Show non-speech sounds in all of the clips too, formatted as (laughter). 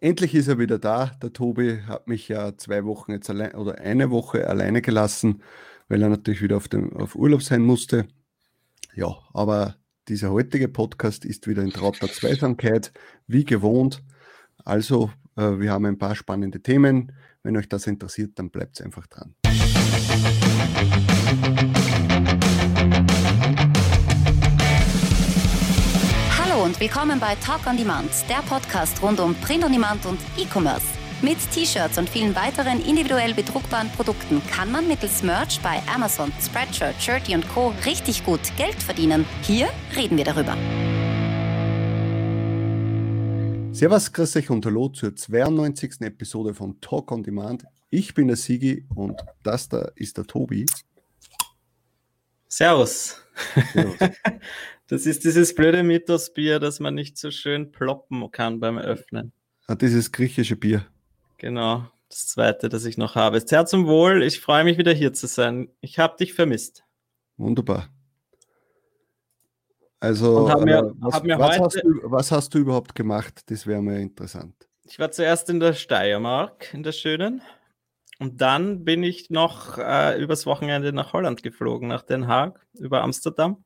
Endlich ist er wieder da. Der Tobi hat mich ja zwei Wochen jetzt allein oder eine Woche alleine gelassen, weil er natürlich wieder auf, dem, auf Urlaub sein musste. Ja, aber dieser heutige Podcast ist wieder in trauter Zweisamkeit, wie gewohnt. Also, äh, wir haben ein paar spannende Themen. Wenn euch das interessiert, dann bleibt einfach dran. Willkommen bei Talk on Demand, der Podcast rund um Print on Demand und E-Commerce. Mit T-Shirts und vielen weiteren individuell bedruckbaren Produkten kann man mittels Merch bei Amazon, Spreadshirt, Shirty und Co. richtig gut Geld verdienen. Hier reden wir darüber. Servus, grüß euch und hallo zur 92. Episode von Talk on Demand. Ich bin der Sigi und das da ist der Tobi. Servus. Servus. (laughs) Das ist dieses blöde Mythosbier, dass man nicht so schön ploppen kann beim Öffnen. Ah, dieses griechische Bier. Genau, das zweite, das ich noch habe. Sehr zum Wohl. Ich freue mich wieder hier zu sein. Ich habe dich vermisst. Wunderbar. Also, mir, äh, was, was, hast du, was, hast du, überhaupt gemacht? Das wäre mir interessant. Ich war zuerst in der Steiermark, in der schönen. Und dann bin ich noch äh, übers Wochenende nach Holland geflogen, nach Den Haag, über Amsterdam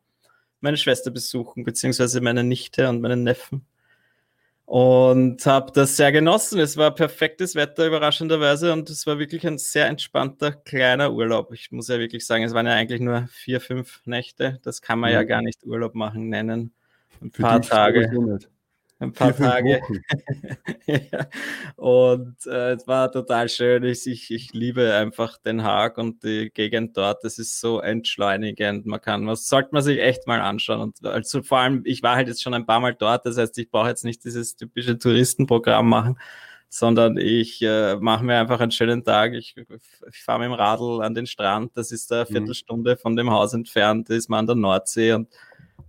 meine Schwester besuchen, beziehungsweise meine Nichte und meinen Neffen. Und habe das sehr genossen. Es war perfektes Wetter, überraschenderweise. Und es war wirklich ein sehr entspannter, kleiner Urlaub. Ich muss ja wirklich sagen, es waren ja eigentlich nur vier, fünf Nächte. Das kann man mhm. ja gar nicht Urlaub machen nennen. Ein Für paar Tage ein paar Vier, Tage. (laughs) ja. Und äh, es war total schön. Ich, ich, ich liebe einfach Den Haag und die Gegend dort. Das ist so entschleunigend. Man kann, was sollte man sich echt mal anschauen. Und also vor allem, ich war halt jetzt schon ein paar Mal dort. Das heißt, ich brauche jetzt nicht dieses typische Touristenprogramm machen, sondern ich äh, mache mir einfach einen schönen Tag. Ich, ich fahre mit dem Radl an den Strand. Das ist eine mhm. Viertelstunde von dem Haus entfernt. Da ist man an der Nordsee und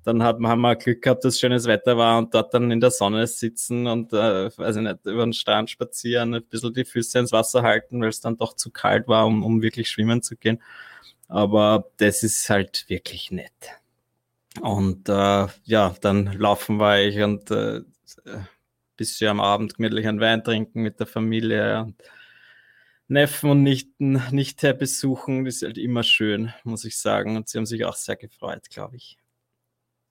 dann hat, haben wir Glück gehabt, dass schönes Wetter war und dort dann in der Sonne sitzen und, äh, weiß ich nicht, über den Strand spazieren, ein bisschen die Füße ins Wasser halten, weil es dann doch zu kalt war, um, um wirklich schwimmen zu gehen. Aber das ist halt wirklich nett. Und äh, ja, dann laufen war ich und äh, bis am Abend gemütlich einen Wein trinken mit der Familie und Neffen und Nichten, Nichte besuchen. Das ist halt immer schön, muss ich sagen. Und sie haben sich auch sehr gefreut, glaube ich.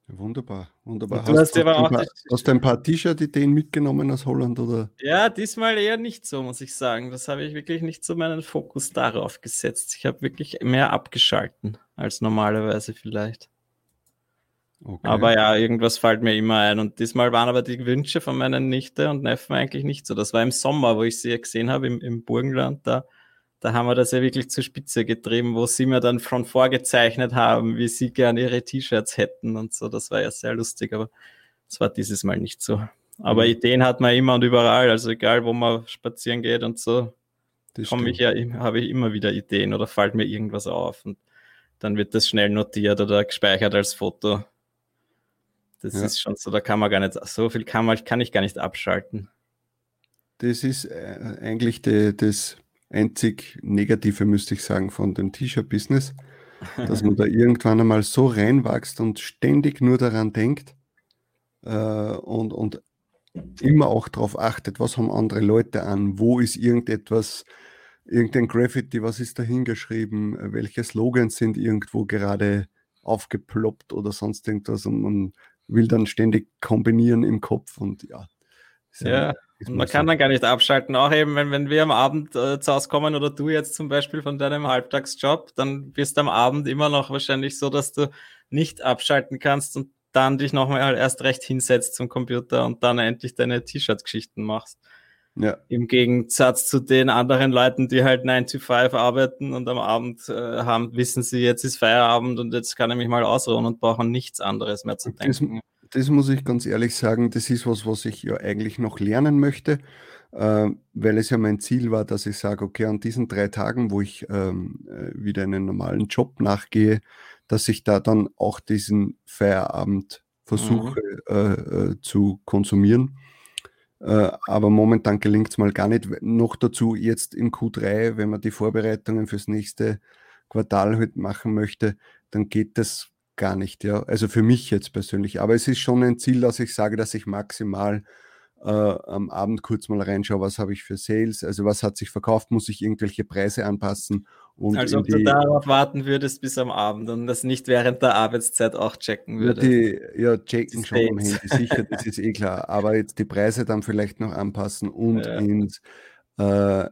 Wunderbar, wunderbar. Du hast, hast, du ein paar, hast ein paar T-Shirt-Ideen mitgenommen aus Holland? Oder? Ja, diesmal eher nicht so, muss ich sagen. Das habe ich wirklich nicht so meinen Fokus darauf gesetzt. Ich habe wirklich mehr abgeschalten als normalerweise vielleicht. Okay. Aber ja, irgendwas fällt mir immer ein. Und diesmal waren aber die Wünsche von meinen Nichte und Neffen eigentlich nicht so. Das war im Sommer, wo ich sie gesehen habe, im, im Burgenland. Da da haben wir das ja wirklich zur Spitze getrieben, wo sie mir dann schon vorgezeichnet haben, wie sie gern ihre T-Shirts hätten und so. Das war ja sehr lustig, aber es war dieses Mal nicht so. Aber mhm. Ideen hat man immer und überall, also egal, wo man spazieren geht und so, komme ich ja, habe ich immer wieder Ideen oder fällt mir irgendwas auf und dann wird das schnell notiert oder gespeichert als Foto. Das ja. ist schon so, da kann man gar nicht, so viel kann man, kann ich gar nicht abschalten. Das ist äh, eigentlich die, das einzig Negative, müsste ich sagen, von dem T-Shirt-Business, dass man da irgendwann einmal so reinwächst und ständig nur daran denkt äh, und, und immer auch darauf achtet, was haben andere Leute an, wo ist irgendetwas, irgendein Graffiti, was ist da hingeschrieben, welche Slogans sind irgendwo gerade aufgeploppt oder sonst irgendwas und man will dann ständig kombinieren im Kopf und ja. Ja, man kann dann gar nicht abschalten. Auch eben, wenn, wenn wir am Abend äh, zu Hause kommen oder du jetzt zum Beispiel von deinem Halbtagsjob, dann bist du am Abend immer noch wahrscheinlich so, dass du nicht abschalten kannst und dann dich nochmal erst recht hinsetzt zum Computer und dann endlich deine T-Shirt-Geschichten machst. Ja. Im Gegensatz zu den anderen Leuten, die halt 9 to 5 arbeiten und am Abend äh, haben, wissen sie, jetzt ist Feierabend und jetzt kann ich mich mal ausruhen und brauchen nichts anderes mehr zu denken. Das, muss ich ganz ehrlich sagen, das ist was, was ich ja eigentlich noch lernen möchte, äh, weil es ja mein Ziel war, dass ich sage, okay, an diesen drei Tagen, wo ich ähm, äh, wieder einen normalen Job nachgehe, dass ich da dann auch diesen Feierabend versuche mhm. äh, äh zu konsumieren. Äh, aber momentan gelingt es mal gar nicht. Noch dazu jetzt im Q3, wenn man die Vorbereitungen fürs nächste Quartal halt machen möchte, dann geht das gar nicht, ja. Also für mich jetzt persönlich. Aber es ist schon ein Ziel, dass ich sage, dass ich maximal äh, am Abend kurz mal reinschaue, was habe ich für Sales, also was hat sich verkauft, muss ich irgendwelche Preise anpassen. Und also ob du darauf warten würdest bis am Abend und das nicht während der Arbeitszeit auch checken würdest. Die, ja, checken schon am Handy, sicher, das ist eh klar. Aber jetzt die Preise dann vielleicht noch anpassen und ja. ins äh,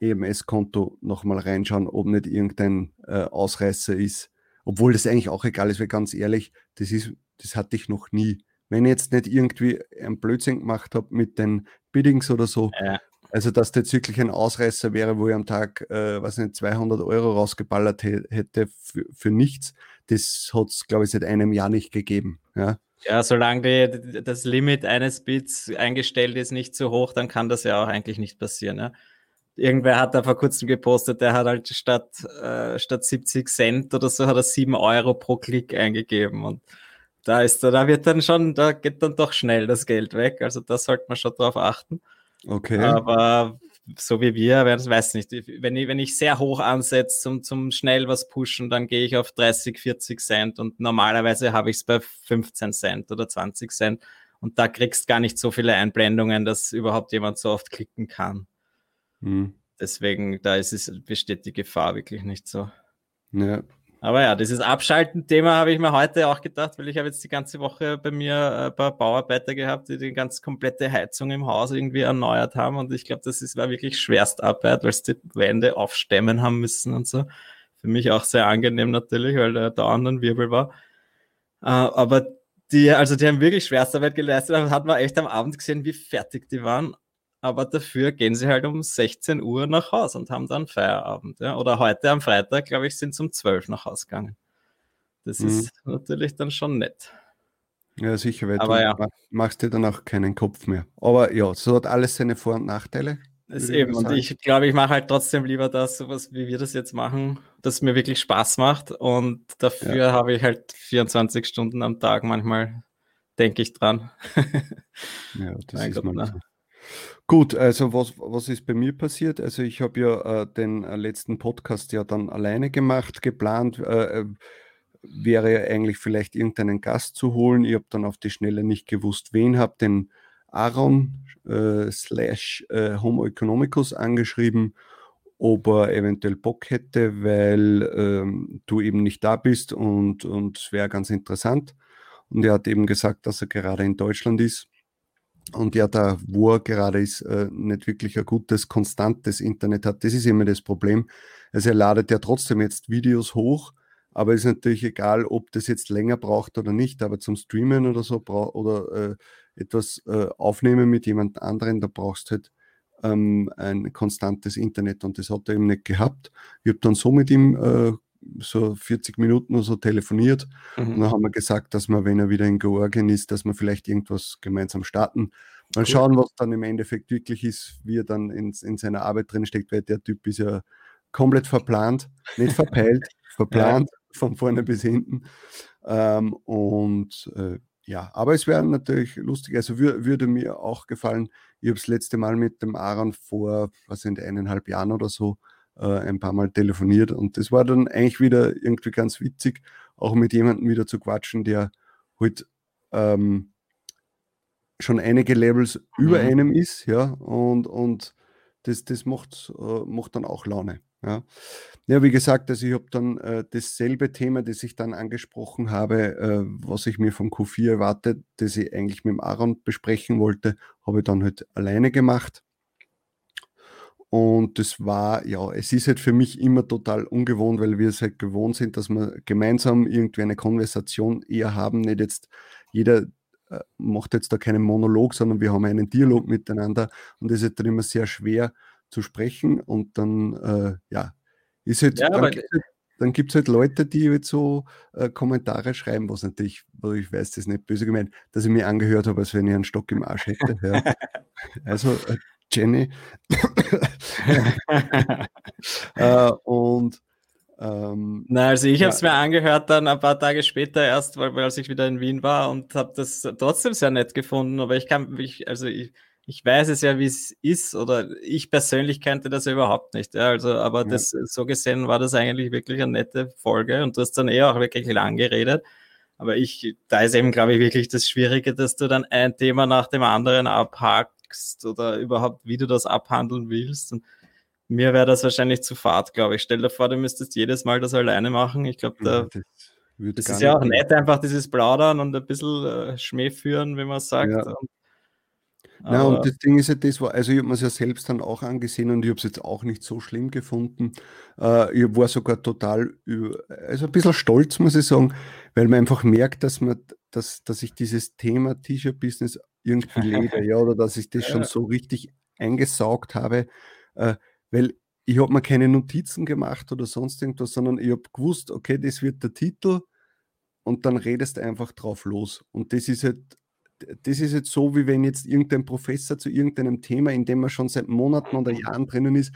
EMS-Konto nochmal reinschauen, ob nicht irgendein äh, Ausreißer ist. Obwohl das eigentlich auch egal ist, weil ganz ehrlich, das ist, das hatte ich noch nie. Wenn ich jetzt nicht irgendwie ein Blödsinn gemacht habe mit den Biddings oder so, ja. also dass das wirklich ein Ausreißer wäre, wo ich am Tag, äh, was nicht, 200 Euro rausgeballert hätte für, für nichts, das hat es, glaube ich, seit einem Jahr nicht gegeben. Ja. Ja, solange die, das Limit eines Bits eingestellt ist, nicht zu hoch, dann kann das ja auch eigentlich nicht passieren. Ja? Irgendwer hat da vor kurzem gepostet, der hat halt statt, äh, statt 70 Cent oder so, hat er 7 Euro pro Klick eingegeben. Und da ist da wird dann schon, da geht dann doch schnell das Geld weg. Also da sollte man schon drauf achten. Okay. Aber so wie wir, weiß nicht, wenn ich, wenn ich sehr hoch ansetze zum, zum schnell was pushen, dann gehe ich auf 30, 40 Cent und normalerweise habe ich es bei 15 Cent oder 20 Cent und da kriegst gar nicht so viele Einblendungen, dass überhaupt jemand so oft klicken kann. Hm. Deswegen, da ist es, besteht die Gefahr wirklich nicht so. Ja, aber ja, dieses Abschalten-Thema habe ich mir heute auch gedacht, weil ich habe jetzt die ganze Woche bei mir äh, ein paar Bauarbeiter gehabt, die die ganz komplette Heizung im Haus irgendwie erneuert haben. Und ich glaube, das ist, war wirklich Schwerstarbeit, weil sie die Wände aufstemmen haben müssen und so. Für mich auch sehr angenehm natürlich, weil da anderen Wirbel war. Äh, aber die, also die haben wirklich Schwerstarbeit geleistet. Da hat man echt am Abend gesehen, wie fertig die waren aber dafür gehen sie halt um 16 Uhr nach Hause und haben dann Feierabend. Ja? Oder heute am Freitag, glaube ich, sind sie um 12 nach Hause gegangen. Das mhm. ist natürlich dann schon nett. Ja, sicher, weil aber du ja. machst dir dann auch keinen Kopf mehr. Aber ja, so hat alles seine Vor- und Nachteile. Das eben, und ich glaube, ich mache halt trotzdem lieber das, sowas wie wir das jetzt machen, das mir wirklich Spaß macht. Und dafür ja. habe ich halt 24 Stunden am Tag manchmal, denke ich dran. (laughs) ja, das mein ist Gott, mal so. Gut, also was, was ist bei mir passiert? Also ich habe ja äh, den äh, letzten Podcast ja dann alleine gemacht, geplant, äh, äh wäre ja eigentlich vielleicht irgendeinen Gast zu holen. Ich habe dann auf die Schnelle nicht gewusst, wen habe den Aaron äh, slash Homo economicus angeschrieben, ob er eventuell Bock hätte, weil ähm, du eben nicht da bist und, und es wäre ganz interessant. Und er hat eben gesagt, dass er gerade in Deutschland ist und ja, da, wo er gerade ist, äh, nicht wirklich ein gutes, konstantes Internet hat. Das ist immer das Problem. Also er ladet ja trotzdem jetzt Videos hoch, aber ist natürlich egal, ob das jetzt länger braucht oder nicht, aber zum Streamen oder so oder äh, etwas äh, aufnehmen mit jemand anderen, da brauchst du halt ähm, ein konstantes Internet und das hat er eben nicht gehabt. Ich habe dann so mit ihm äh, so 40 Minuten oder so telefoniert. Mhm. Und dann haben wir gesagt, dass wir, wenn er wieder in Georgien ist, dass wir vielleicht irgendwas gemeinsam starten. Mal cool. schauen, was dann im Endeffekt wirklich ist, wie er dann in, in seiner Arbeit drin steckt, weil der Typ ist ja komplett verplant, nicht verpeilt, (laughs) verplant ja. von vorne bis hinten. Ähm, und äh, ja, aber es wäre natürlich lustig, also wür würde mir auch gefallen, ich habe das letzte Mal mit dem Aaron vor, was sind eineinhalb Jahren oder so, ein paar Mal telefoniert und das war dann eigentlich wieder irgendwie ganz witzig, auch mit jemandem wieder zu quatschen, der halt ähm, schon einige Levels mhm. über einem ist, ja, und, und das, das macht, äh, macht dann auch Laune. Ja, ja wie gesagt, also ich habe dann äh, dasselbe Thema, das ich dann angesprochen habe, äh, was ich mir vom Q4 erwartet, das ich eigentlich mit dem Aaron besprechen wollte, habe ich dann halt alleine gemacht. Und das war, ja, es ist halt für mich immer total ungewohnt, weil wir es halt gewohnt sind, dass wir gemeinsam irgendwie eine Konversation eher haben. Nicht jetzt jeder äh, macht jetzt da keinen Monolog, sondern wir haben einen Dialog miteinander und es ist dann immer sehr schwer zu sprechen. Und dann, äh, ja, ist halt, ja, dann, gibt halt, dann halt Leute, die halt so äh, Kommentare schreiben, was natürlich, wo ich weiß, das ist nicht böse gemeint, dass ich mir angehört habe, als wenn ich einen Stock im Arsch hätte. Ja. (laughs) Also äh, Jenny. (laughs) äh, und ähm, Na, also ich ja. habe es mir angehört dann ein paar Tage später erst, weil, weil als ich wieder in Wien war und habe das trotzdem sehr nett gefunden. Aber ich kann, ich, also ich, ich weiß es ja, wie es ist, oder ich persönlich kannte das ja überhaupt nicht. Ja, also, aber ja. das so gesehen war das eigentlich wirklich eine nette Folge und du hast dann eh auch wirklich lang geredet. Aber ich, da ist eben, glaube ich, wirklich das Schwierige, dass du dann ein Thema nach dem anderen abhakst oder überhaupt, wie du das abhandeln willst. Und mir wäre das wahrscheinlich zu fad, glaube ich. Stell dir vor, du müsstest jedes Mal das alleine machen. Ich glaube, da, ja, das, das ist ja auch nett, einfach dieses Plaudern und ein bisschen äh, Schmäh führen, wie man sagt. Ja. Und ja, und das Ding ist ja das, war, also ich habe mir es ja selbst dann auch angesehen und ich habe es jetzt auch nicht so schlimm gefunden. Äh, ich war sogar total, also ein bisschen stolz, muss ich sagen, weil man einfach merkt, dass man, dass, dass ich dieses Thema T-Shirt-Business irgendwie (laughs) lebe, ja, oder dass ich das schon so richtig eingesaugt habe, äh, weil ich habe mir keine Notizen gemacht oder sonst irgendwas, sondern ich habe gewusst, okay, das wird der Titel und dann redest du einfach drauf los. Und das ist halt das ist jetzt so, wie wenn jetzt irgendein Professor zu irgendeinem Thema, in dem er schon seit Monaten oder Jahren drinnen ist,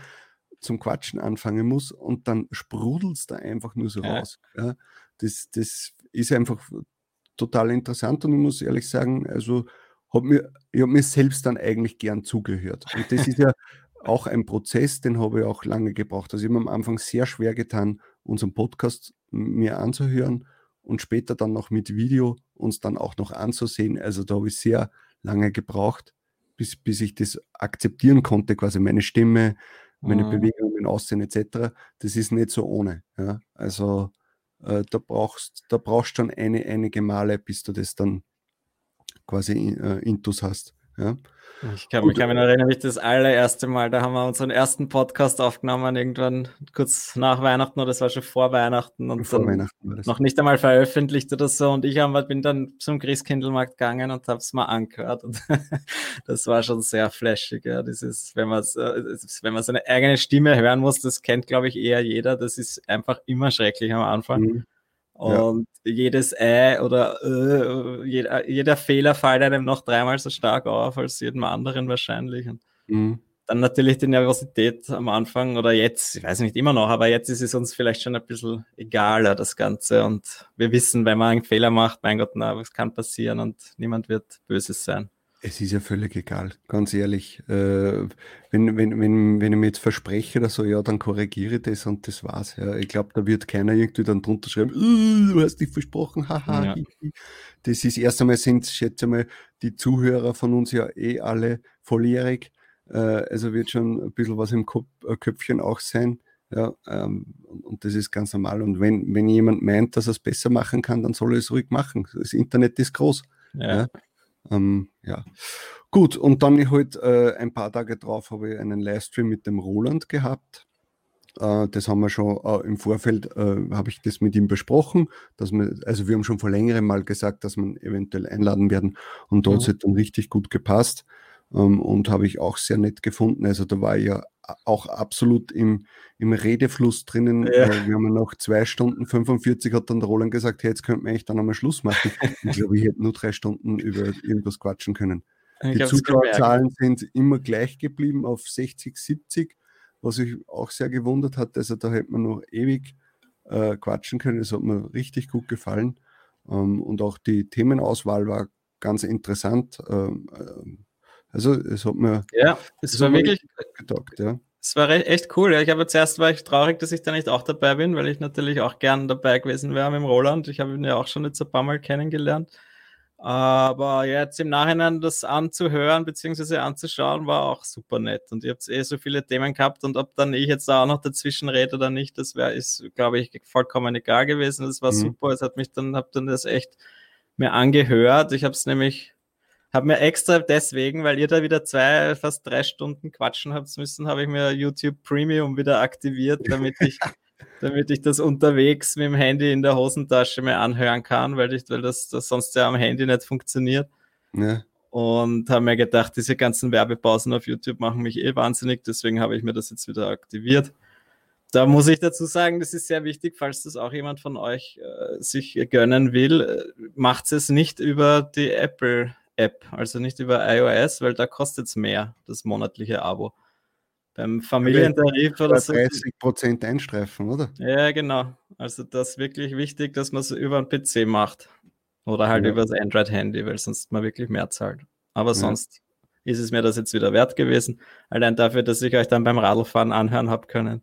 zum Quatschen anfangen muss und dann sprudelt es da einfach nur so ja. raus. Ja, das, das ist einfach total interessant und ich muss ehrlich sagen, also hab mir, ich habe mir selbst dann eigentlich gern zugehört. Und das ist ja (laughs) auch ein Prozess, den habe ich auch lange gebraucht. Also ich habe am Anfang sehr schwer getan, unseren Podcast mir anzuhören und später dann noch mit Video uns dann auch noch anzusehen. Also da habe ich sehr lange gebraucht, bis, bis ich das akzeptieren konnte, quasi meine Stimme, meine mhm. Bewegung, mein Aussehen etc. Das ist nicht so ohne. Ja? Also äh, da brauchst da brauchst schon eine, einige Male, bis du das dann quasi äh, intus hast. Ja? Ich kann mich, kann mich noch erinnern, wie ich das allererste Mal, da haben wir unseren ersten Podcast aufgenommen, irgendwann kurz nach Weihnachten oder das war schon vor Weihnachten und vor Weihnachten noch nicht einmal veröffentlicht oder so. Und ich hab, bin dann zum Christkindlmarkt gegangen und habe es mal angehört. Und (laughs) das war schon sehr flashig. Ja. Das ist, wenn man wenn man seine eigene Stimme hören muss, das kennt, glaube ich, eher jeder. Das ist einfach immer schrecklich am Anfang. Mhm. Und ja. jedes Ei oder äh, jeder, jeder, Fehler fällt einem noch dreimal so stark auf als jedem anderen wahrscheinlich. Und mhm. dann natürlich die Nervosität am Anfang oder jetzt, ich weiß nicht immer noch, aber jetzt ist es uns vielleicht schon ein bisschen egaler, das Ganze. Und wir wissen, wenn man einen Fehler macht, mein Gott, na, was kann passieren und niemand wird Böses sein. Es ist ja völlig egal, ganz ehrlich. Äh, wenn, wenn, wenn, wenn ich mir jetzt verspreche oder so, ja, dann korrigiere ich das und das war's. Ja. Ich glaube, da wird keiner irgendwie dann drunter schreiben, äh, du hast dich versprochen, haha. Ja. (laughs) Das ist erst einmal sind, schätze mal, die Zuhörer von uns ja eh alle volljährig. Äh, also wird schon ein bisschen was im Kopf, äh, Köpfchen auch sein. Ja, ähm, und das ist ganz normal. Und wenn, wenn jemand meint, dass er es besser machen kann, dann soll er es ruhig machen. Das Internet ist groß. Ja. ja. Ähm, ja. Gut, und dann halt äh, ein paar Tage drauf habe ich einen Livestream mit dem Roland gehabt. Äh, das haben wir schon äh, im Vorfeld, äh, habe ich das mit ihm besprochen, dass wir, also wir haben schon vor längerem mal gesagt, dass wir eventuell einladen werden und dort mhm. hat dann richtig gut gepasst und habe ich auch sehr nett gefunden. Also da war ich ja auch absolut im, im Redefluss drinnen. Ja. Äh, wir haben noch zwei Stunden 45, hat dann der Roland gesagt, hey, jetzt könnten wir eigentlich dann einmal Schluss machen. (laughs) ich glaube, ich hätte nur drei Stunden über irgendwas quatschen können. Ich Die Zuschauerzahlen sind immer gleich geblieben auf 60, 70, was ich auch sehr gewundert hat. Also da hätte man noch ewig äh, quatschen können. Das hat mir richtig gut gefallen. Ähm, und auch die Themenauswahl war ganz interessant. Ähm, äh, also es hat mir ja, es war wirklich gedacht, ja. Es war echt cool. Ja. Ich habe zuerst war ich traurig, dass ich da nicht auch dabei bin, weil ich natürlich auch gern dabei gewesen wäre mit dem Roland. Ich habe ihn ja auch schon jetzt ein paar Mal kennengelernt. Aber jetzt im Nachhinein das anzuhören bzw. anzuschauen, war auch super nett. Und ihr habt eh so viele Themen gehabt und ob dann ich jetzt da auch noch dazwischen rede oder nicht, das wäre, ist, glaube ich, vollkommen egal gewesen. Das war mhm. super. Es hat mich dann, habe dann das echt mir angehört. Ich habe es nämlich habe mir extra deswegen, weil ihr da wieder zwei, fast drei Stunden quatschen habt müssen, habe ich mir YouTube Premium wieder aktiviert, damit ich, (laughs) damit ich das unterwegs mit dem Handy in der Hosentasche mir anhören kann, weil, ich, weil das, das sonst ja am Handy nicht funktioniert. Ja. Und habe mir gedacht, diese ganzen Werbepausen auf YouTube machen mich eh wahnsinnig, deswegen habe ich mir das jetzt wieder aktiviert. Da muss ich dazu sagen, das ist sehr wichtig, falls das auch jemand von euch äh, sich gönnen will, äh, macht es nicht über die Apple App, also nicht über iOS, weil da kostet es mehr, das monatliche Abo. Beim Familientarif oder so. 30 Prozent einstreifen, oder? Ja, genau. Also das ist wirklich wichtig, dass man es über den PC macht. Oder halt ja. über das Android-Handy, weil sonst man wirklich mehr zahlt. Aber ja. sonst ist es mir das jetzt wieder wert gewesen. Allein dafür, dass ich euch dann beim Radlfahren anhören habe können.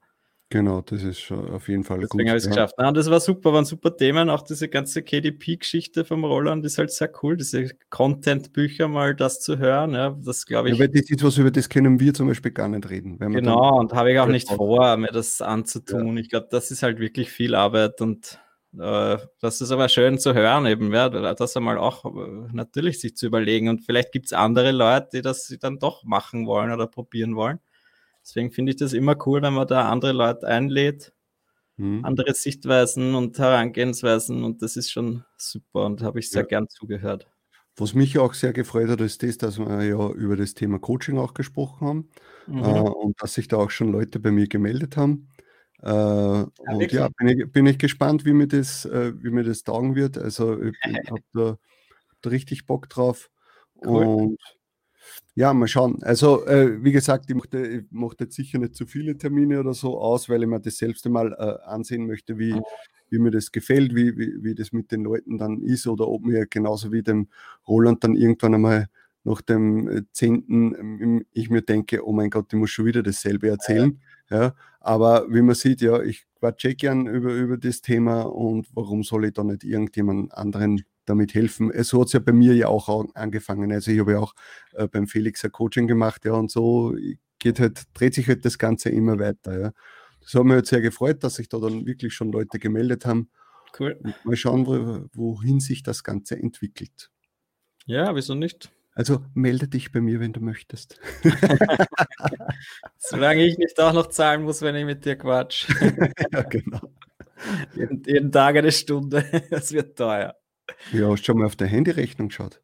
Genau, das ist schon auf jeden Fall Deswegen gut. habe ich es ja. geschafft. Ja, das war super, waren super Themen. Auch diese ganze KDP-Geschichte vom Roland ist halt sehr cool, diese Content-Bücher mal das zu hören. Ja, das glaube ich. Ja, weil das ist was, über das können wir zum Beispiel gar nicht reden. genau, und habe ich auch nicht vor, mir das anzutun. Ja. Ich glaube, das ist halt wirklich viel Arbeit und äh, das ist aber schön zu hören, eben, ja, das einmal auch äh, natürlich sich zu überlegen. Und vielleicht gibt es andere Leute, die das dann doch machen wollen oder probieren wollen. Deswegen finde ich das immer cool, wenn man da andere Leute einlädt, mhm. andere Sichtweisen und Herangehensweisen und das ist schon super und habe ich sehr ja. gern zugehört. Was mich auch sehr gefreut hat, ist das, dass wir ja über das Thema Coaching auch gesprochen haben mhm. äh, und dass sich da auch schon Leute bei mir gemeldet haben. Äh, ja, und wirklich? ja, bin ich, bin ich, gespannt, wie mir das, äh, wie mir das taugen wird. Also ich (laughs) habe da, da, richtig Bock drauf. Cool. Und ja, mal schauen. Also, äh, wie gesagt, ich mache, ich jetzt sicher nicht zu viele Termine oder so aus, weil ich mir das selbst einmal äh, ansehen möchte, wie, wie mir das gefällt, wie, wie, wie das mit den Leuten dann ist oder ob mir genauso wie dem Roland dann irgendwann einmal nach dem äh, zehnten ähm, ich mir denke, oh mein Gott, ich muss schon wieder dasselbe erzählen. Ja. ja. aber wie man sieht, ja, ich quatsche gern über, über das Thema und warum soll ich da nicht irgendjemand anderen damit helfen. So hat es ja bei mir ja auch angefangen. Also ich habe ja auch äh, beim Felix ein Coaching gemacht, ja, und so geht halt, dreht sich halt das Ganze immer weiter. Ja. Das hat mich halt sehr gefreut, dass sich da dann wirklich schon Leute gemeldet haben. Cool. Und mal schauen, wo, wohin sich das Ganze entwickelt. Ja, wieso nicht? Also melde dich bei mir, wenn du möchtest. (laughs) Solange ich nicht auch noch zahlen muss, wenn ich mit dir quatsch. (laughs) ja, genau. Jeden, jeden Tag eine Stunde. (laughs) Das wird teuer. Ja, hast du schon mal auf der Handyrechnung geschaut?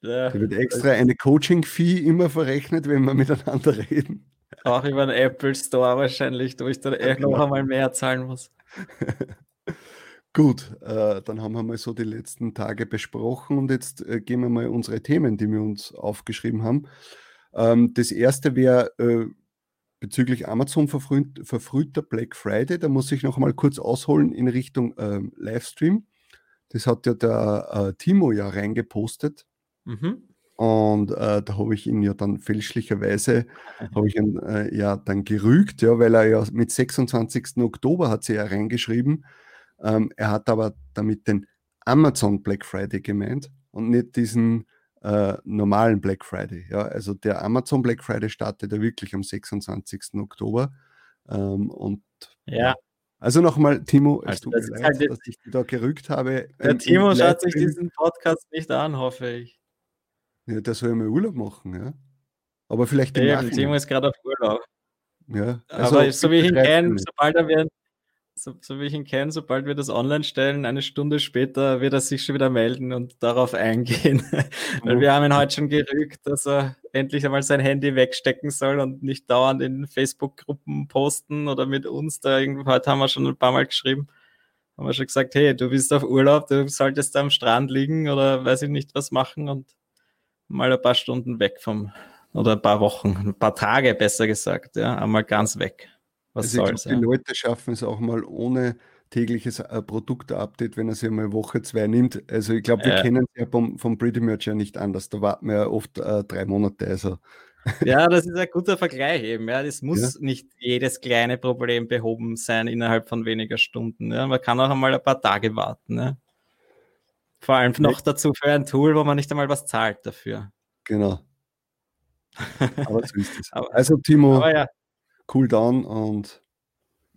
Ja, da wird extra eine Coaching-Fee immer verrechnet, wenn wir miteinander reden. Auch über den Apple Store wahrscheinlich, wo ich dann echt noch einmal mehr zahlen muss. (laughs) Gut, äh, dann haben wir mal so die letzten Tage besprochen und jetzt äh, gehen wir mal unsere Themen, die wir uns aufgeschrieben haben. Ähm, das erste wäre äh, bezüglich Amazon verfrüht, verfrühter Black Friday. Da muss ich noch mal kurz ausholen in Richtung ähm, Livestream. Das hat ja der äh, Timo ja reingepostet. Mhm. Und äh, da habe ich ihn ja dann fälschlicherweise, habe ich ihn äh, ja dann gerügt, ja, weil er ja mit 26. Oktober hat sie ja reingeschrieben. Ähm, er hat aber damit den Amazon Black Friday gemeint und nicht diesen äh, normalen Black Friday. Ja, also der Amazon Black Friday startet ja wirklich am 26. Oktober. Ähm, und ja. Also nochmal, Timo, es also tut mir leid, halt dass ich dich da gerückt habe. Der Timo schaut sich diesen Podcast nicht an, hoffe ich. Ja, der soll ja mal Urlaub machen, ja. Aber vielleicht im ja, Timo ist gerade auf Urlaub. Ja, also Aber so wie ich ihn kenne, sobald er wird, so, so, wie ich ihn kenne, sobald wir das online stellen, eine Stunde später wird er sich schon wieder melden und darauf eingehen. (laughs) Weil wir haben ihn heute schon gerügt, dass er endlich einmal sein Handy wegstecken soll und nicht dauernd in Facebook-Gruppen posten oder mit uns da irgendwie. Heute haben wir schon ein paar Mal geschrieben. Haben wir schon gesagt, hey, du bist auf Urlaub, du solltest da am Strand liegen oder weiß ich nicht was machen und mal ein paar Stunden weg vom, oder ein paar Wochen, ein paar Tage besser gesagt, ja, einmal ganz weg. Was also soll's, glaub, die Leute schaffen es auch mal ohne tägliches äh, Produktupdate, wenn er sich mal Woche zwei nimmt. Also ich glaube, wir ja. kennen es ja vom, vom Pretty Merch ja nicht anders. Da warten wir ja oft äh, drei Monate. Also. Ja, das ist ein guter Vergleich eben. Ja. Es muss ja. nicht jedes kleine Problem behoben sein innerhalb von weniger Stunden. Ja. Man kann auch einmal ein paar Tage warten. Ja. Vor allem noch dazu für ein Tool, wo man nicht einmal was zahlt dafür. Genau. (laughs) Aber so ist es. also Timo, ja. Cool down und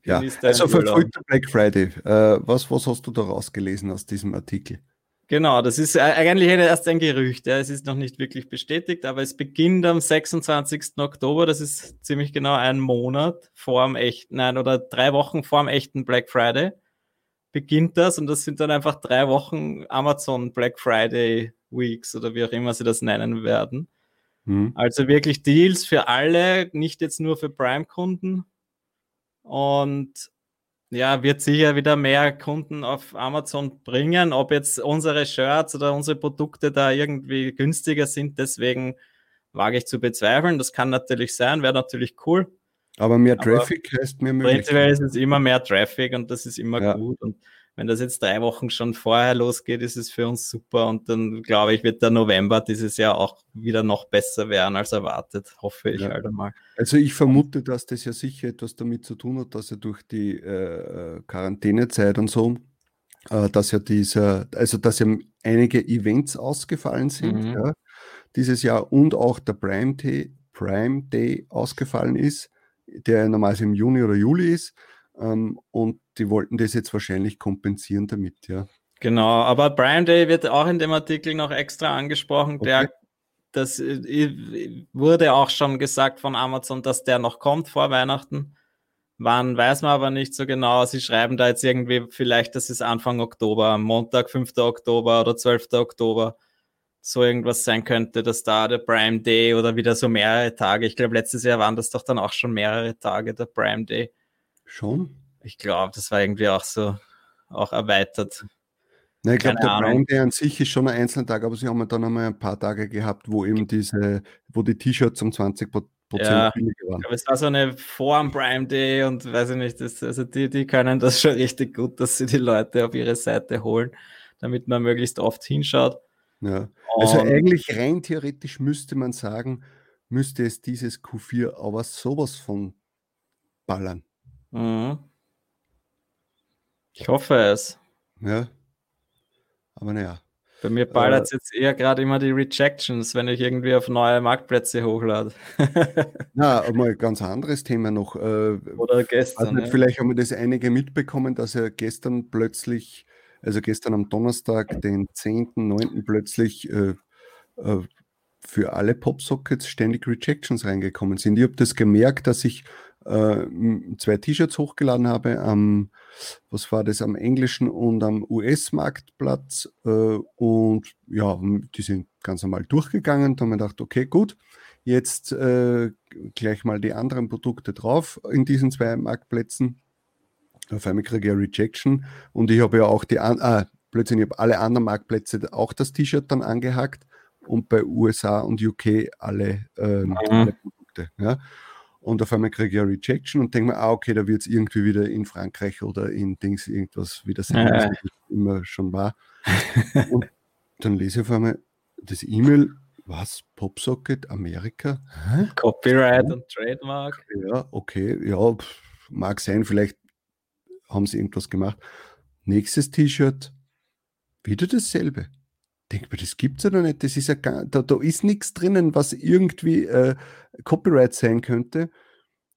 ja, also verfrühter Black Friday. Äh, was, was hast du da rausgelesen aus diesem Artikel? Genau, das ist eigentlich erst ein Gerücht. Ja. Es ist noch nicht wirklich bestätigt, aber es beginnt am 26. Oktober. Das ist ziemlich genau ein Monat vor dem echten, nein, oder drei Wochen vor dem echten Black Friday beginnt das und das sind dann einfach drei Wochen Amazon Black Friday Weeks oder wie auch immer sie das nennen werden. Mhm. Also wirklich Deals für alle, nicht jetzt nur für Prime-Kunden, und ja, wird sicher wieder mehr Kunden auf Amazon bringen. Ob jetzt unsere Shirts oder unsere Produkte da irgendwie günstiger sind, deswegen wage ich zu bezweifeln. Das kann natürlich sein, wäre natürlich cool. Aber mehr Traffic Aber heißt mehr Möglichkeiten. Prinzipiell ist es immer mehr Traffic und das ist immer ja. gut. Und wenn das jetzt drei Wochen schon vorher losgeht, ist es für uns super und dann glaube ich, wird der November dieses Jahr auch wieder noch besser werden als erwartet, hoffe ich ja. halt einmal. Also ich vermute, dass das ja sicher etwas damit zu tun hat, dass er durch die äh, Quarantänezeit und so, äh, dass ja dieser, also dass ja einige Events ausgefallen sind, mhm. ja, dieses Jahr und auch der Prime Day, Prime Day ausgefallen ist, der normalerweise im Juni oder Juli ist. Ähm, und die wollten das jetzt wahrscheinlich kompensieren damit, ja. Genau, aber Prime Day wird auch in dem Artikel noch extra angesprochen. Okay. Der, das äh, wurde auch schon gesagt von Amazon, dass der noch kommt vor Weihnachten. Wann weiß man aber nicht so genau. Sie schreiben da jetzt irgendwie vielleicht, das ist Anfang Oktober, Montag, 5. Oktober oder 12. Oktober. So irgendwas sein könnte, dass da der Prime Day oder wieder so mehrere Tage. Ich glaube, letztes Jahr waren das doch dann auch schon mehrere Tage, der Prime Day. Schon? Ich glaube, das war irgendwie auch so, auch erweitert. Na, ich glaube, der Prime Day an sich ist schon ein Einzeltag, aber sie haben dann einmal ein paar Tage gehabt, wo eben diese, wo die T-Shirts um 20 Prozent ja, billiger waren. Aber es war so eine Form Prime Day und weiß ich nicht, das, also die, die können das schon richtig gut, dass sie die Leute auf ihre Seite holen, damit man möglichst oft hinschaut. Ja. Also und eigentlich rein theoretisch müsste man sagen, müsste es dieses Q4 aber sowas von ballern. Mhm. Ich hoffe es. Ja. Aber naja. Bei mir ballert es äh, jetzt eher gerade immer die Rejections, wenn ich irgendwie auf neue Marktplätze hochlade. (laughs) Na, mal ein ganz anderes Thema noch. Äh, Oder gestern. Also ja. Vielleicht haben wir das einige mitbekommen, dass er gestern plötzlich, also gestern am Donnerstag, den 10.9. plötzlich äh, äh, für alle Popsockets ständig Rejections reingekommen sind. Ich habe das gemerkt, dass ich äh, zwei T-Shirts hochgeladen habe am, was war das, am englischen und am US-Marktplatz. Äh, und ja, die sind ganz normal durchgegangen. Da haben wir gedacht, okay, gut, jetzt äh, gleich mal die anderen Produkte drauf in diesen zwei Marktplätzen. Auf einmal kriege ich eine Rejection und ich habe ja auch die, ah, plötzlich ich habe alle anderen Marktplätze auch das T-Shirt dann angehackt und bei USA und UK alle, ähm, mhm. alle Produkte. Ja. Und auf einmal kriege ich eine Rejection und denke mir, ah, okay, da wird es irgendwie wieder in Frankreich oder in Dings irgendwas wieder sein, was immer schon war. und dann lese ich auf einmal das E-Mail, was? Popsocket Amerika? Hä? Copyright und Trademark. Ja, okay, ja, mag sein, vielleicht haben sie irgendwas gemacht. Nächstes T-Shirt, wieder dasselbe denke mir, das gibt es ja noch nicht. Das ist ja gar, da, da ist nichts drinnen, was irgendwie äh, Copyright sein könnte.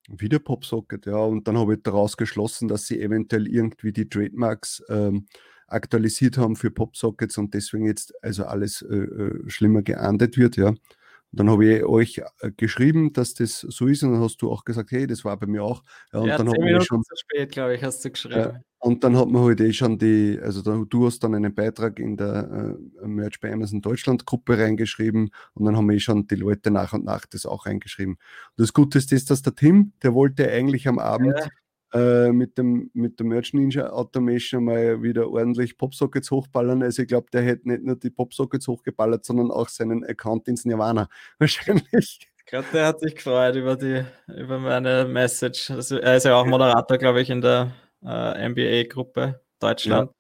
Wieder Popsocket, ja. Und dann habe ich daraus geschlossen, dass sie eventuell irgendwie die Trademarks ähm, aktualisiert haben für Popsockets und deswegen jetzt also alles äh, äh schlimmer geahndet wird, ja. Und dann habe ich euch äh, geschrieben, dass das so ist und dann hast du auch gesagt, hey, das war bei mir auch. Ja, und ja, dann zehn Minuten schon, zu spät, glaube ich, hast du geschrieben. Ja, und dann hat man halt eh schon die, also da, du hast dann einen Beitrag in der äh, Merch bei Amazon Deutschland Gruppe reingeschrieben und dann haben wir eh schon die Leute nach und nach das auch reingeschrieben. Und das Gute ist das, dass der Tim, der wollte eigentlich am Abend ja äh, mit, dem, mit der Merch Ninja Automation mal wieder ordentlich Popsockets hochballern. Also ich glaube, der hätte nicht nur die Popsockets hochgeballert, sondern auch seinen Account ins Nirvana. (laughs) Wahrscheinlich. Ich glaube, der hat sich gefreut über, die, über meine Message. Also, er ist ja auch Moderator, glaube ich, in der äh, MBA-Gruppe Deutschland. Ja.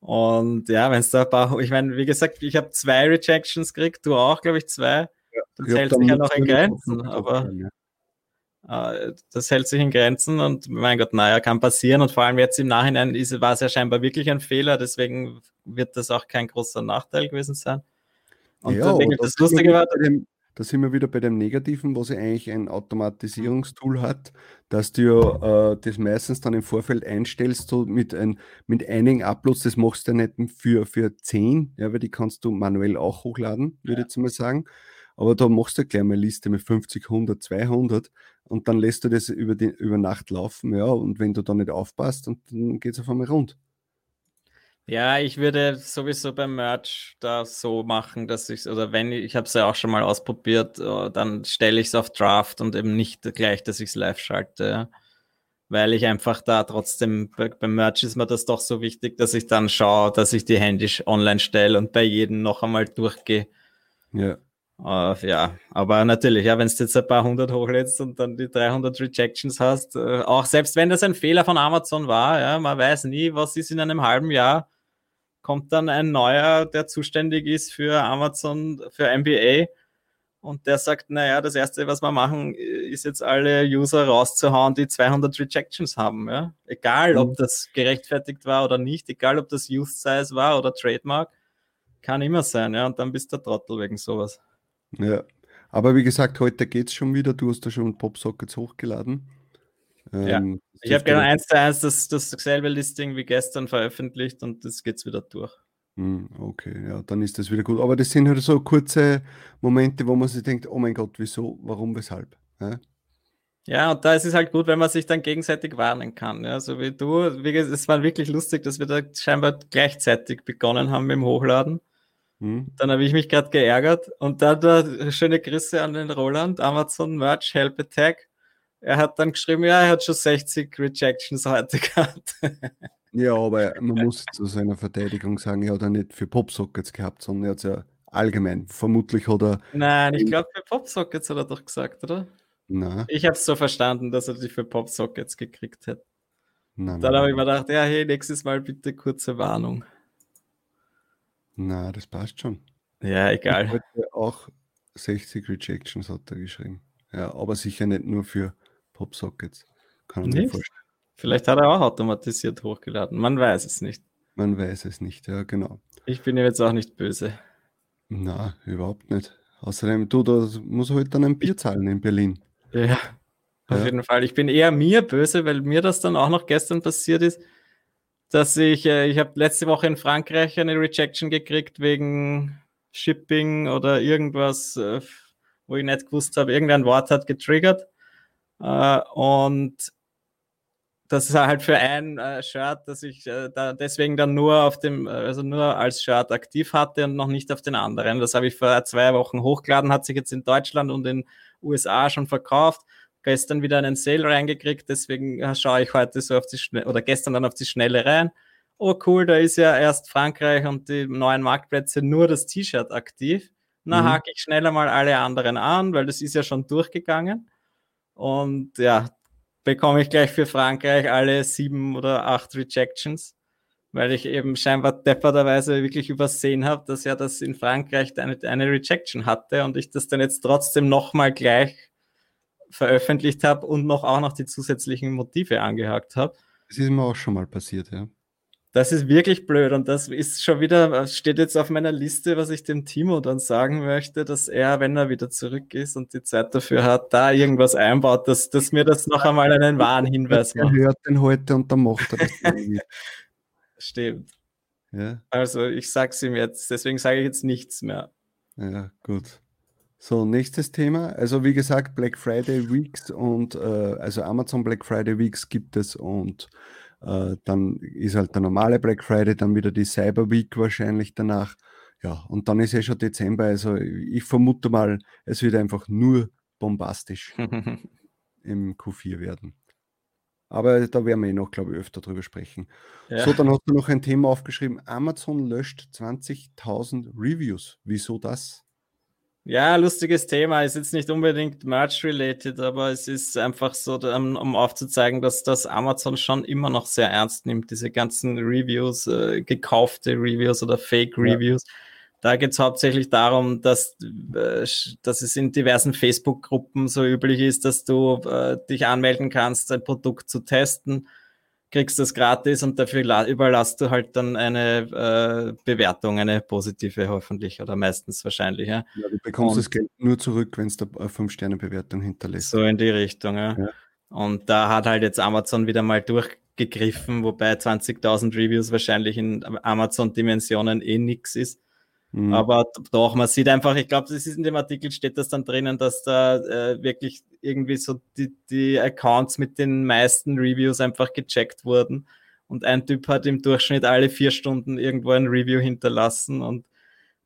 Und ja, wenn es da ein paar, ich meine, wie gesagt, ich habe zwei Rejections gekriegt, du auch, glaube ich, zwei. Ja, das hält sich ja noch in Grenzen, aber. Äh, das hält sich in Grenzen und mein Gott, naja, kann passieren. Und vor allem jetzt im Nachhinein war es ja scheinbar wirklich ein Fehler, deswegen wird das auch kein großer Nachteil gewesen sein. Und ja, deswegen, das, das Lustige war. Da sind wir wieder bei dem Negativen, wo sie eigentlich ein Automatisierungstool hat, dass du ja äh, das meistens dann im Vorfeld einstellst, so mit, ein, mit einigen Uploads, das machst du ja nicht für, für 10, ja, weil die kannst du manuell auch hochladen, würde ja. ich jetzt mal sagen. Aber da machst du gleich mal eine Liste mit 50, 100, 200 und dann lässt du das über, die, über Nacht laufen, ja, und wenn du da nicht aufpasst, dann, dann geht es auf einmal rund. Ja, ich würde sowieso beim Merch da so machen, dass ich, oder wenn ich, ich habe es ja auch schon mal ausprobiert, äh, dann stelle ich es auf Draft und eben nicht gleich, dass ich es live schalte. Weil ich einfach da trotzdem, beim Merch ist mir das doch so wichtig, dass ich dann schaue, dass ich die händisch online stelle und bei jedem noch einmal durchgehe. Ja. Uh, ja, aber natürlich, ja, wenn du jetzt ein paar hundert hochlädst und dann die 300 Rejections hast, äh, auch selbst wenn das ein Fehler von Amazon war, ja, man weiß nie, was ist in einem halben Jahr, kommt dann ein neuer, der zuständig ist für Amazon, für MBA und der sagt, naja, das erste, was wir machen, ist jetzt alle User rauszuhauen, die 200 Rejections haben, ja, egal, ob mhm. das gerechtfertigt war oder nicht, egal, ob das Use Size war oder Trademark, kann immer sein, ja, und dann bist du der Trottel wegen sowas. Ja, aber wie gesagt, heute geht es schon wieder. Du hast da schon Popsockets hochgeladen. Ähm, ja, ich habe gerne eins zu eins das, dasselbe Listing wie gestern veröffentlicht und das geht wieder durch. Hm, okay, ja, dann ist das wieder gut. Aber das sind halt so kurze Momente, wo man sich denkt, oh mein Gott, wieso, warum, weshalb? Ja? Ja, und da ist es halt gut, wenn man sich dann gegenseitig warnen kann. Ja, so wie du. Wie, es war wirklich lustig, dass wir da scheinbar gleichzeitig begonnen haben mit dem Hochladen. Hm. Dann habe ich mich gerade geärgert und dann da schöne Grüße an den Roland, Amazon Merch Help Attack. Er hat dann geschrieben, ja, er hat schon 60 Rejections heute gehabt. (laughs) ja, aber man muss zu seiner Verteidigung sagen, er hat ja nicht für Popsockets gehabt, sondern er hat es ja allgemein, vermutlich oder. Nein, ich glaube für Popsockets hat er doch gesagt, oder? Nein. Ich habe es so verstanden, dass er die für Popsockets gekriegt hat. Nein, dann habe ich mir gedacht, ja, hey, nächstes Mal bitte kurze Warnung. Na, das passt schon. Ja, egal. Auch 60 Rejections hat er geschrieben. Ja, aber sicher nicht nur für Popsockets. Kann man mir vorstellen. Vielleicht hat er auch automatisiert hochgeladen. Man weiß es nicht. Man weiß es nicht, ja, genau. Ich bin jetzt auch nicht böse. Na, überhaupt nicht. Außerdem, du, da muss heute dann ein Bier zahlen in Berlin. Ja, auf ja. jeden Fall. Ich bin eher mir böse, weil mir das dann auch noch gestern passiert ist dass ich, äh, ich habe letzte Woche in Frankreich eine Rejection gekriegt wegen Shipping oder irgendwas, äh, wo ich nicht gewusst habe, irgendein Wort hat getriggert. Äh, und das ist halt für ein äh, Shirt, das ich äh, da deswegen dann nur auf dem, äh, also nur als Shirt aktiv hatte und noch nicht auf den anderen. Das habe ich vor zwei Wochen hochgeladen, hat sich jetzt in Deutschland und in USA schon verkauft gestern wieder einen Sale reingekriegt, deswegen schaue ich heute so auf die Schnelle, oder gestern dann auf die Schnelle rein. Oh cool, da ist ja erst Frankreich und die neuen Marktplätze nur das T-Shirt aktiv. Na, mhm. hake ich schneller mal alle anderen an, weil das ist ja schon durchgegangen. Und ja, bekomme ich gleich für Frankreich alle sieben oder acht Rejections, weil ich eben scheinbar depperterweise wirklich übersehen habe, dass ja das in Frankreich eine, eine Rejection hatte und ich das dann jetzt trotzdem nochmal gleich veröffentlicht habe und noch auch noch die zusätzlichen Motive angehakt habe. Das ist mir auch schon mal passiert, ja. Das ist wirklich blöd und das ist schon wieder, steht jetzt auf meiner Liste, was ich dem Timo dann sagen möchte, dass er, wenn er wieder zurück ist und die Zeit dafür hat, da irgendwas einbaut, dass, dass mir das noch einmal einen wahren Hinweis macht. Er hört den heute und dann macht er das. (laughs) Stimmt. Ja. Also ich sag's ihm jetzt, deswegen sage ich jetzt nichts mehr. Ja, gut. So, nächstes Thema. Also wie gesagt, Black Friday Weeks und äh, also Amazon Black Friday Weeks gibt es und äh, dann ist halt der normale Black Friday, dann wieder die Cyber Week wahrscheinlich danach. Ja, und dann ist ja schon Dezember. Also ich vermute mal, es wird einfach nur bombastisch (laughs) im Q4 werden. Aber da werden wir eh noch, glaube ich, öfter drüber sprechen. Ja. So, dann hast du noch ein Thema aufgeschrieben. Amazon löscht 20.000 Reviews. Wieso das? Ja, lustiges Thema. Ist jetzt nicht unbedingt Merch-related, aber es ist einfach so, um, aufzuzeigen, dass das Amazon schon immer noch sehr ernst nimmt, diese ganzen Reviews, äh, gekaufte Reviews oder Fake-Reviews. Ja. Da geht es hauptsächlich darum, dass, äh, dass es in diversen Facebook-Gruppen so üblich ist, dass du äh, dich anmelden kannst, ein Produkt zu testen kriegst das gratis und dafür überlasst du halt dann eine äh, Bewertung, eine positive hoffentlich oder meistens wahrscheinlich. Ja, ja du bekommst und, das Geld nur zurück, wenn es da eine 5-Sterne-Bewertung hinterlässt. So in die Richtung, ja. ja. Und da hat halt jetzt Amazon wieder mal durchgegriffen, wobei 20.000 Reviews wahrscheinlich in Amazon-Dimensionen eh nix ist. Mhm. Aber doch, man sieht einfach, ich glaube, das ist in dem Artikel steht das dann drinnen, dass da äh, wirklich irgendwie so die, die Accounts mit den meisten Reviews einfach gecheckt wurden. Und ein Typ hat im Durchschnitt alle vier Stunden irgendwo ein Review hinterlassen und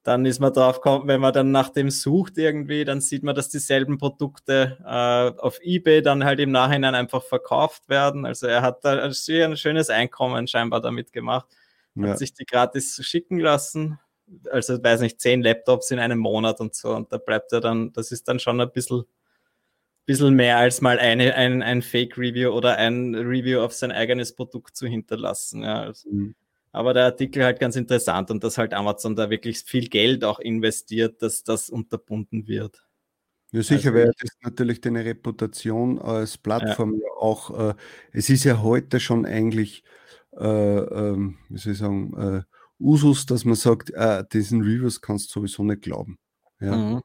dann ist man drauf gekommen, wenn man dann nach dem sucht irgendwie, dann sieht man, dass dieselben Produkte äh, auf eBay dann halt im Nachhinein einfach verkauft werden. Also er hat da ein schönes Einkommen scheinbar damit gemacht, hat ja. sich die gratis schicken lassen also weiß nicht, zehn Laptops in einem Monat und so. Und da bleibt er dann, das ist dann schon ein bisschen, bisschen mehr als mal eine, ein, ein Fake-Review oder ein Review auf sein eigenes Produkt zu hinterlassen. Ja. Also, mhm. Aber der Artikel halt ganz interessant und dass halt Amazon da wirklich viel Geld auch investiert, dass das unterbunden wird. Ja, sicher, also, weil das natürlich deine Reputation als Plattform ja. auch, äh, es ist ja heute schon eigentlich, äh, ähm, wie soll ich sagen, äh, Usus, dass man sagt, äh, diesen Reviews kannst du sowieso nicht glauben. Ja. Mhm.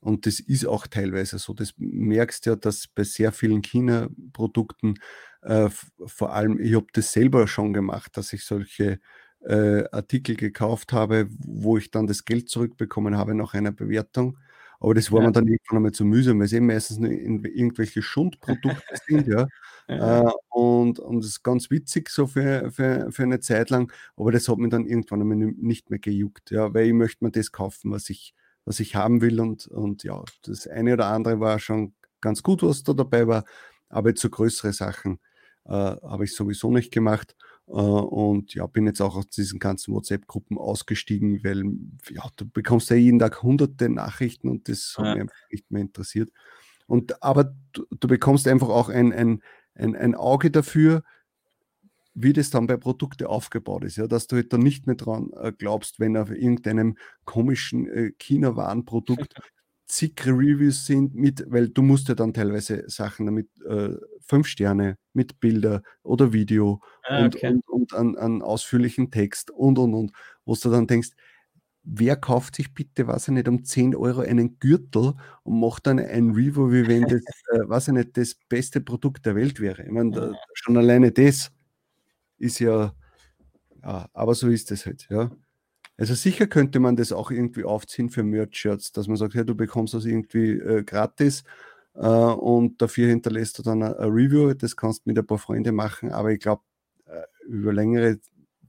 Und das ist auch teilweise so. Das merkst ja, dass bei sehr vielen China-Produkten, äh, vor allem, ich habe das selber schon gemacht, dass ich solche äh, Artikel gekauft habe, wo ich dann das Geld zurückbekommen habe nach einer Bewertung. Aber das war ja. mir dann irgendwann einmal zu mühsam, weil es eben meistens nur in, irgendwelche Schundprodukte (laughs) sind, ja. Ja. Äh, und, und das ist ganz witzig so für, für, für eine Zeit lang, aber das hat mir dann irgendwann einmal nicht mehr gejuckt, ja, weil ich möchte mir das kaufen, was ich, was ich haben will. Und, und ja, das eine oder andere war schon ganz gut, was da dabei war, aber jetzt so größere Sachen äh, habe ich sowieso nicht gemacht. Äh, und ja, bin jetzt auch aus diesen ganzen WhatsApp-Gruppen ausgestiegen, weil ja, du bekommst ja jeden Tag hunderte Nachrichten und das hat ja. mich einfach nicht mehr interessiert. Und aber du, du bekommst einfach auch ein, ein, ein, ein Auge dafür, wie das dann bei Produkten aufgebaut ist, ja, dass du halt dann nicht mehr dran äh, glaubst, wenn auf irgendeinem komischen äh, China-Warenprodukt (laughs) zig Reviews sind, mit, weil du musst ja dann teilweise Sachen damit äh, fünf Sterne mit Bilder oder Video ah, okay. und, und, und an, an, ausführlichen Text und und und, wo du dann denkst, wer kauft sich bitte, was ich nicht, um 10 Euro einen Gürtel und macht dann ein Review, wie wenn (laughs) das, äh, was ich nicht, das beste Produkt der Welt wäre. Ich meine, da, schon alleine das ist ja, ja, aber so ist es halt, ja. Also sicher könnte man das auch irgendwie aufziehen für Merch-Shirts, dass man sagt, ja, du bekommst das irgendwie äh, gratis äh, und dafür hinterlässt du dann ein, Review. Das kannst du mit ein paar Freunden machen, aber ich glaube, äh, über längere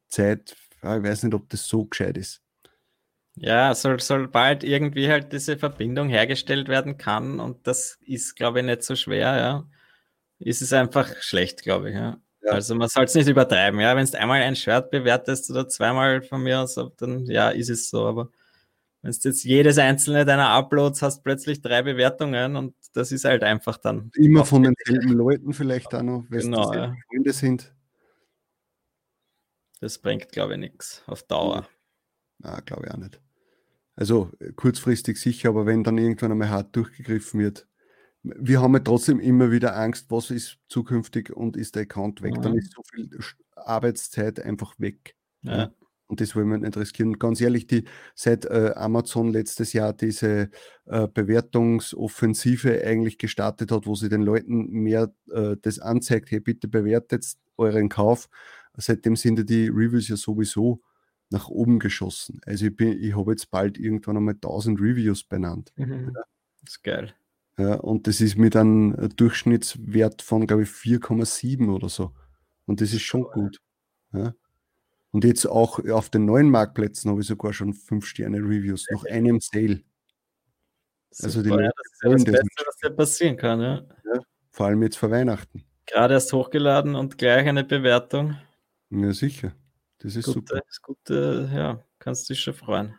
Zeit, ich weiß nicht, ob das so gescheit ist. Ja, soll, soll bald irgendwie halt diese Verbindung hergestellt werden kann und das ist, glaube ich, nicht so schwer, ja. Ist es einfach schlecht, glaube ich, ja. Ja. Also man soll es nicht übertreiben, ja. Wenn du einmal ein Shirt bewertest oder zweimal von mir aus, dann ja, ist es so. Aber wenn du jetzt jedes einzelne deiner Uploads hast, plötzlich drei Bewertungen und das ist halt einfach dann. Immer von denselben Leuten vielleicht auch noch, wenn genau, es ja. Freunde sind. Das bringt, glaube ich, nichts auf Dauer. Na, glaube ich auch nicht. Also kurzfristig sicher, aber wenn dann irgendwann einmal hart durchgegriffen wird, wir haben ja trotzdem immer wieder Angst, was ist zukünftig und ist der Account weg. Mhm. Dann ist so viel Arbeitszeit einfach weg. Ja. Und das wollen wir nicht riskieren. Und ganz ehrlich, die, seit äh, Amazon letztes Jahr diese äh, Bewertungsoffensive eigentlich gestartet hat, wo sie den Leuten mehr äh, das anzeigt, hey, bitte bewertet euren Kauf. Seitdem sind ja die Reviews ja sowieso nach oben geschossen. Also ich, ich habe jetzt bald irgendwann einmal 1000 Reviews benannt. Mhm. Ja. Das ist geil. Ja, und das ist mit einem Durchschnittswert von, glaube ich, 4,7 oder so. Und das ist schon gut. Ja. Und jetzt auch auf den neuen Marktplätzen habe ich sogar schon 5-Sterne-Reviews, nach einem Sale. Super, also die ja, das ist ja das Beste, was dir passieren kann. Ja. ja. vor allem jetzt vor Weihnachten. Gerade erst hochgeladen und gleich eine Bewertung. Ja, sicher. Das ist gute, super. Ist gute, ja, kannst dich schon freuen.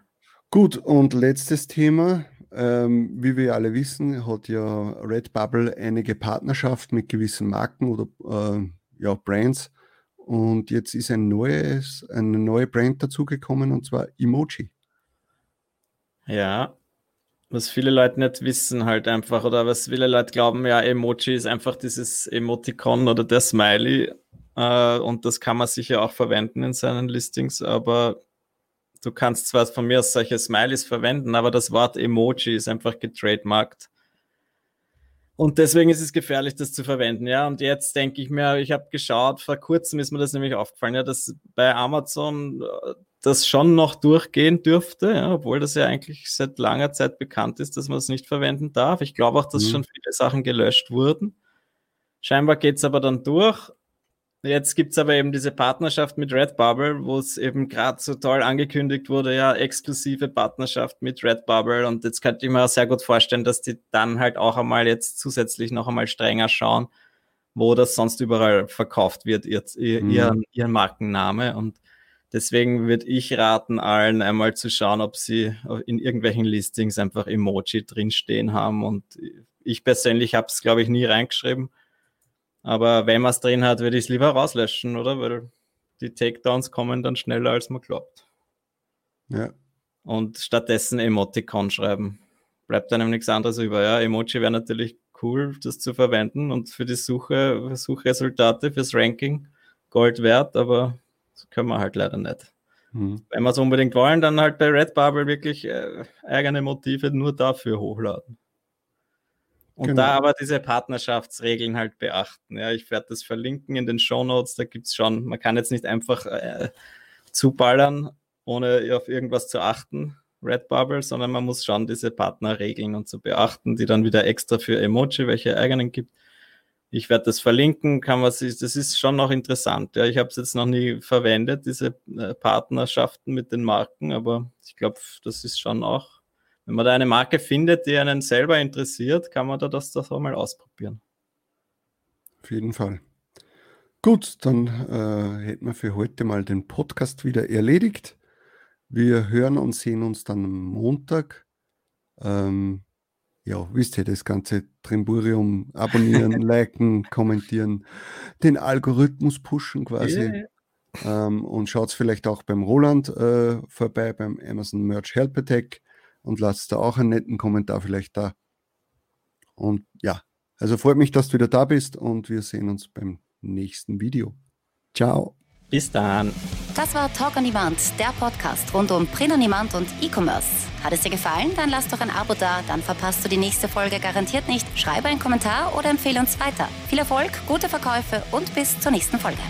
Gut, und letztes Thema, ähm, wie wir alle wissen, hat ja Redbubble einige Partnerschaften mit gewissen Marken oder äh, ja, Brands. Und jetzt ist ein neues, eine neue Brand dazugekommen und zwar Emoji. Ja, was viele Leute nicht wissen, halt einfach, oder was viele Leute glauben, ja, Emoji ist einfach dieses Emoticon oder der Smiley. Äh, und das kann man sicher auch verwenden in seinen Listings, aber du kannst zwar von mir aus solche Smileys verwenden, aber das Wort Emoji ist einfach getrademarkt. Und deswegen ist es gefährlich, das zu verwenden. Ja, und jetzt denke ich mir, ich habe geschaut, vor kurzem ist mir das nämlich aufgefallen, ja, dass bei Amazon äh, das schon noch durchgehen dürfte, ja, obwohl das ja eigentlich seit langer Zeit bekannt ist, dass man es nicht verwenden darf. Ich glaube auch, dass mhm. schon viele Sachen gelöscht wurden. Scheinbar geht es aber dann durch Jetzt gibt es aber eben diese Partnerschaft mit Redbubble, wo es eben gerade so toll angekündigt wurde, ja, exklusive Partnerschaft mit Redbubble. Und jetzt könnte ich mir auch sehr gut vorstellen, dass die dann halt auch einmal jetzt zusätzlich noch einmal strenger schauen, wo das sonst überall verkauft wird, ihr, ihr, mhm. ihren, ihren Markenname. Und Deswegen würde ich raten, allen einmal zu schauen, ob sie in irgendwelchen Listings einfach Emoji drinstehen haben. Und ich persönlich habe es, glaube ich, nie reingeschrieben. Aber wenn man es drin hat, würde ich es lieber rauslöschen, oder? Weil die Takedowns kommen dann schneller, als man glaubt. Ja. Und stattdessen Emoticon schreiben. Bleibt einem nichts anderes über. Ja, Emoji wäre natürlich cool, das zu verwenden und für die Suche, Suchresultate, fürs Ranking Gold wert, aber das können wir halt leider nicht. Mhm. Wenn wir es unbedingt wollen, dann halt bei Redbubble wirklich äh, eigene Motive nur dafür hochladen. Und genau. da aber diese Partnerschaftsregeln halt beachten. Ja, ich werde das verlinken in den Show Notes. Da gibt es schon, man kann jetzt nicht einfach äh, zuballern, ohne auf irgendwas zu achten, Redbubble, sondern man muss schon diese Partnerregeln und so beachten, die dann wieder extra für Emoji, welche eigenen gibt. Ich werde das verlinken, kann man sich, das ist schon noch interessant. Ja, ich habe es jetzt noch nie verwendet, diese äh, Partnerschaften mit den Marken, aber ich glaube, das ist schon auch wenn man da eine Marke findet, die einen selber interessiert, kann man da das, das auch mal ausprobieren. Auf jeden Fall. Gut, dann äh, hätten wir für heute mal den Podcast wieder erledigt. Wir hören und sehen uns dann am Montag. Ähm, ja, wisst ihr, das ganze Trimburium abonnieren, (laughs) liken, kommentieren, den Algorithmus pushen quasi. Yeah. Ähm, und schaut vielleicht auch beim Roland äh, vorbei, beim Amazon Merch Help Attack und lasst da auch einen netten Kommentar vielleicht da. Und ja, also freut mich, dass du wieder da bist und wir sehen uns beim nächsten Video. Ciao. Bis dann. Das war Talk on Demand, der Podcast rund um Print on Demand und E-Commerce. Hat es dir gefallen? Dann lass doch ein Abo da, dann verpasst du die nächste Folge garantiert nicht. Schreibe einen Kommentar oder empfehle uns weiter. Viel Erfolg, gute Verkäufe und bis zur nächsten Folge.